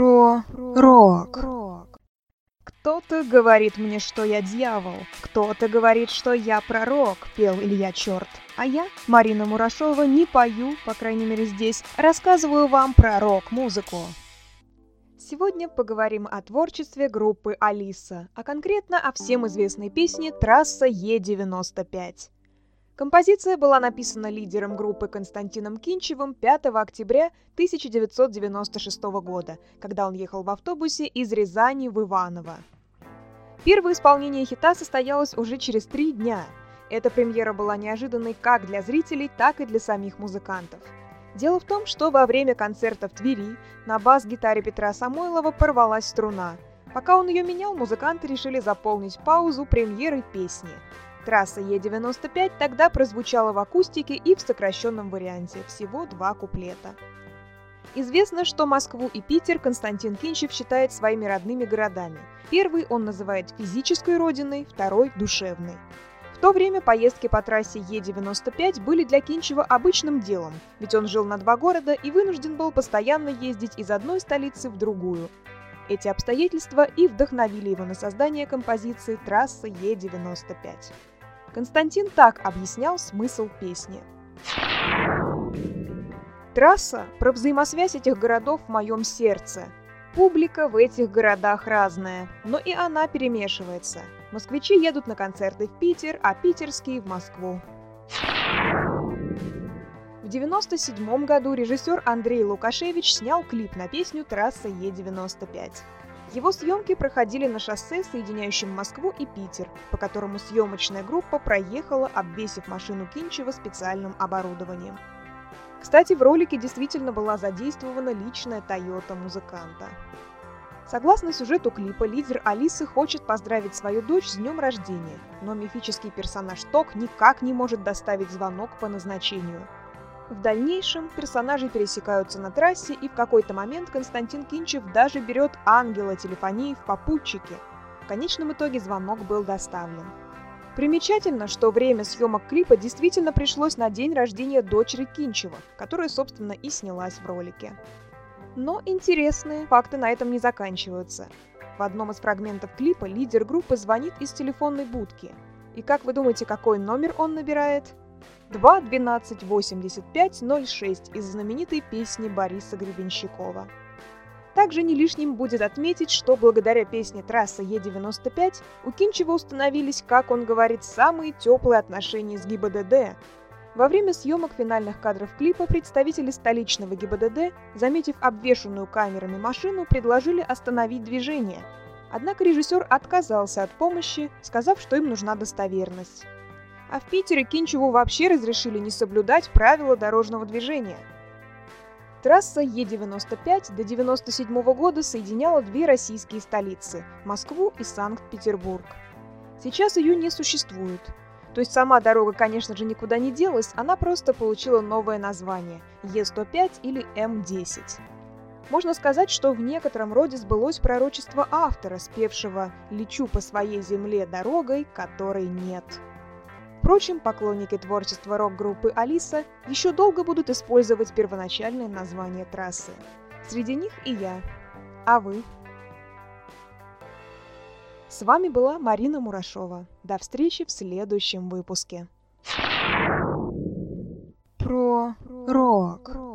Про рок. Кто-то говорит мне, что я дьявол, кто-то говорит, что я пророк, пел Илья Черт. А я, Марина Мурашова, не пою, по крайней мере здесь, рассказываю вам про рок-музыку. Сегодня поговорим о творчестве группы Алиса, а конкретно о всем известной песне «Трасса Е-95». Композиция была написана лидером группы Константином Кинчевым 5 октября 1996 года, когда он ехал в автобусе из Рязани в Иваново. Первое исполнение хита состоялось уже через три дня. Эта премьера была неожиданной как для зрителей, так и для самих музыкантов. Дело в том, что во время концерта в Твери на бас-гитаре Петра Самойлова порвалась струна. Пока он ее менял, музыканты решили заполнить паузу премьерой песни – Трасса Е95 тогда прозвучала в акустике и в сокращенном варианте, всего два куплета. Известно, что Москву и Питер Константин Кинчев считает своими родными городами. Первый он называет физической родиной, второй – душевной. В то время поездки по трассе Е95 были для Кинчева обычным делом, ведь он жил на два города и вынужден был постоянно ездить из одной столицы в другую. Эти обстоятельства и вдохновили его на создание композиции «Трасса Е95». Константин так объяснял смысл песни. Трасса – про взаимосвязь этих городов в моем сердце. Публика в этих городах разная, но и она перемешивается. Москвичи едут на концерты в Питер, а питерские – в Москву. В 1997 году режиссер Андрей Лукашевич снял клип на песню «Трасса Е95». Его съемки проходили на шоссе, соединяющем Москву и Питер, по которому съемочная группа проехала, обвесив машину Кинчева специальным оборудованием. Кстати, в ролике действительно была задействована личная Тойота музыканта. Согласно сюжету клипа, лидер Алисы хочет поздравить свою дочь с днем рождения, но мифический персонаж Ток никак не может доставить звонок по назначению – в дальнейшем персонажи пересекаются на трассе, и в какой-то момент Константин Кинчев даже берет ангела телефонии в попутчике. В конечном итоге звонок был доставлен. Примечательно, что время съемок клипа действительно пришлось на день рождения дочери Кинчева, которая, собственно, и снялась в ролике. Но интересные факты на этом не заканчиваются. В одном из фрагментов клипа лидер группы звонит из телефонной будки. И как вы думаете, какой номер он набирает? 2 12 85 06 из знаменитой песни Бориса Гребенщикова. Также не лишним будет отметить, что благодаря песне «Трасса Е95» у Кинчева установились, как он говорит, самые теплые отношения с ГИБДД. Во время съемок финальных кадров клипа представители столичного ГИБДД, заметив обвешанную камерами машину, предложили остановить движение. Однако режиссер отказался от помощи, сказав, что им нужна достоверность. А в Питере Кинчеву вообще разрешили не соблюдать правила дорожного движения. Трасса Е95 до 1997 года соединяла две российские столицы – Москву и Санкт-Петербург. Сейчас ее не существует. То есть сама дорога, конечно же, никуда не делась, она просто получила новое название – Е105 или М10. Можно сказать, что в некотором роде сбылось пророчество автора, спевшего «Лечу по своей земле дорогой, которой нет». Впрочем, поклонники творчества рок-группы «Алиса» еще долго будут использовать первоначальное название трассы. Среди них и я. А вы? С вами была Марина Мурашова. До встречи в следующем выпуске. Про рок.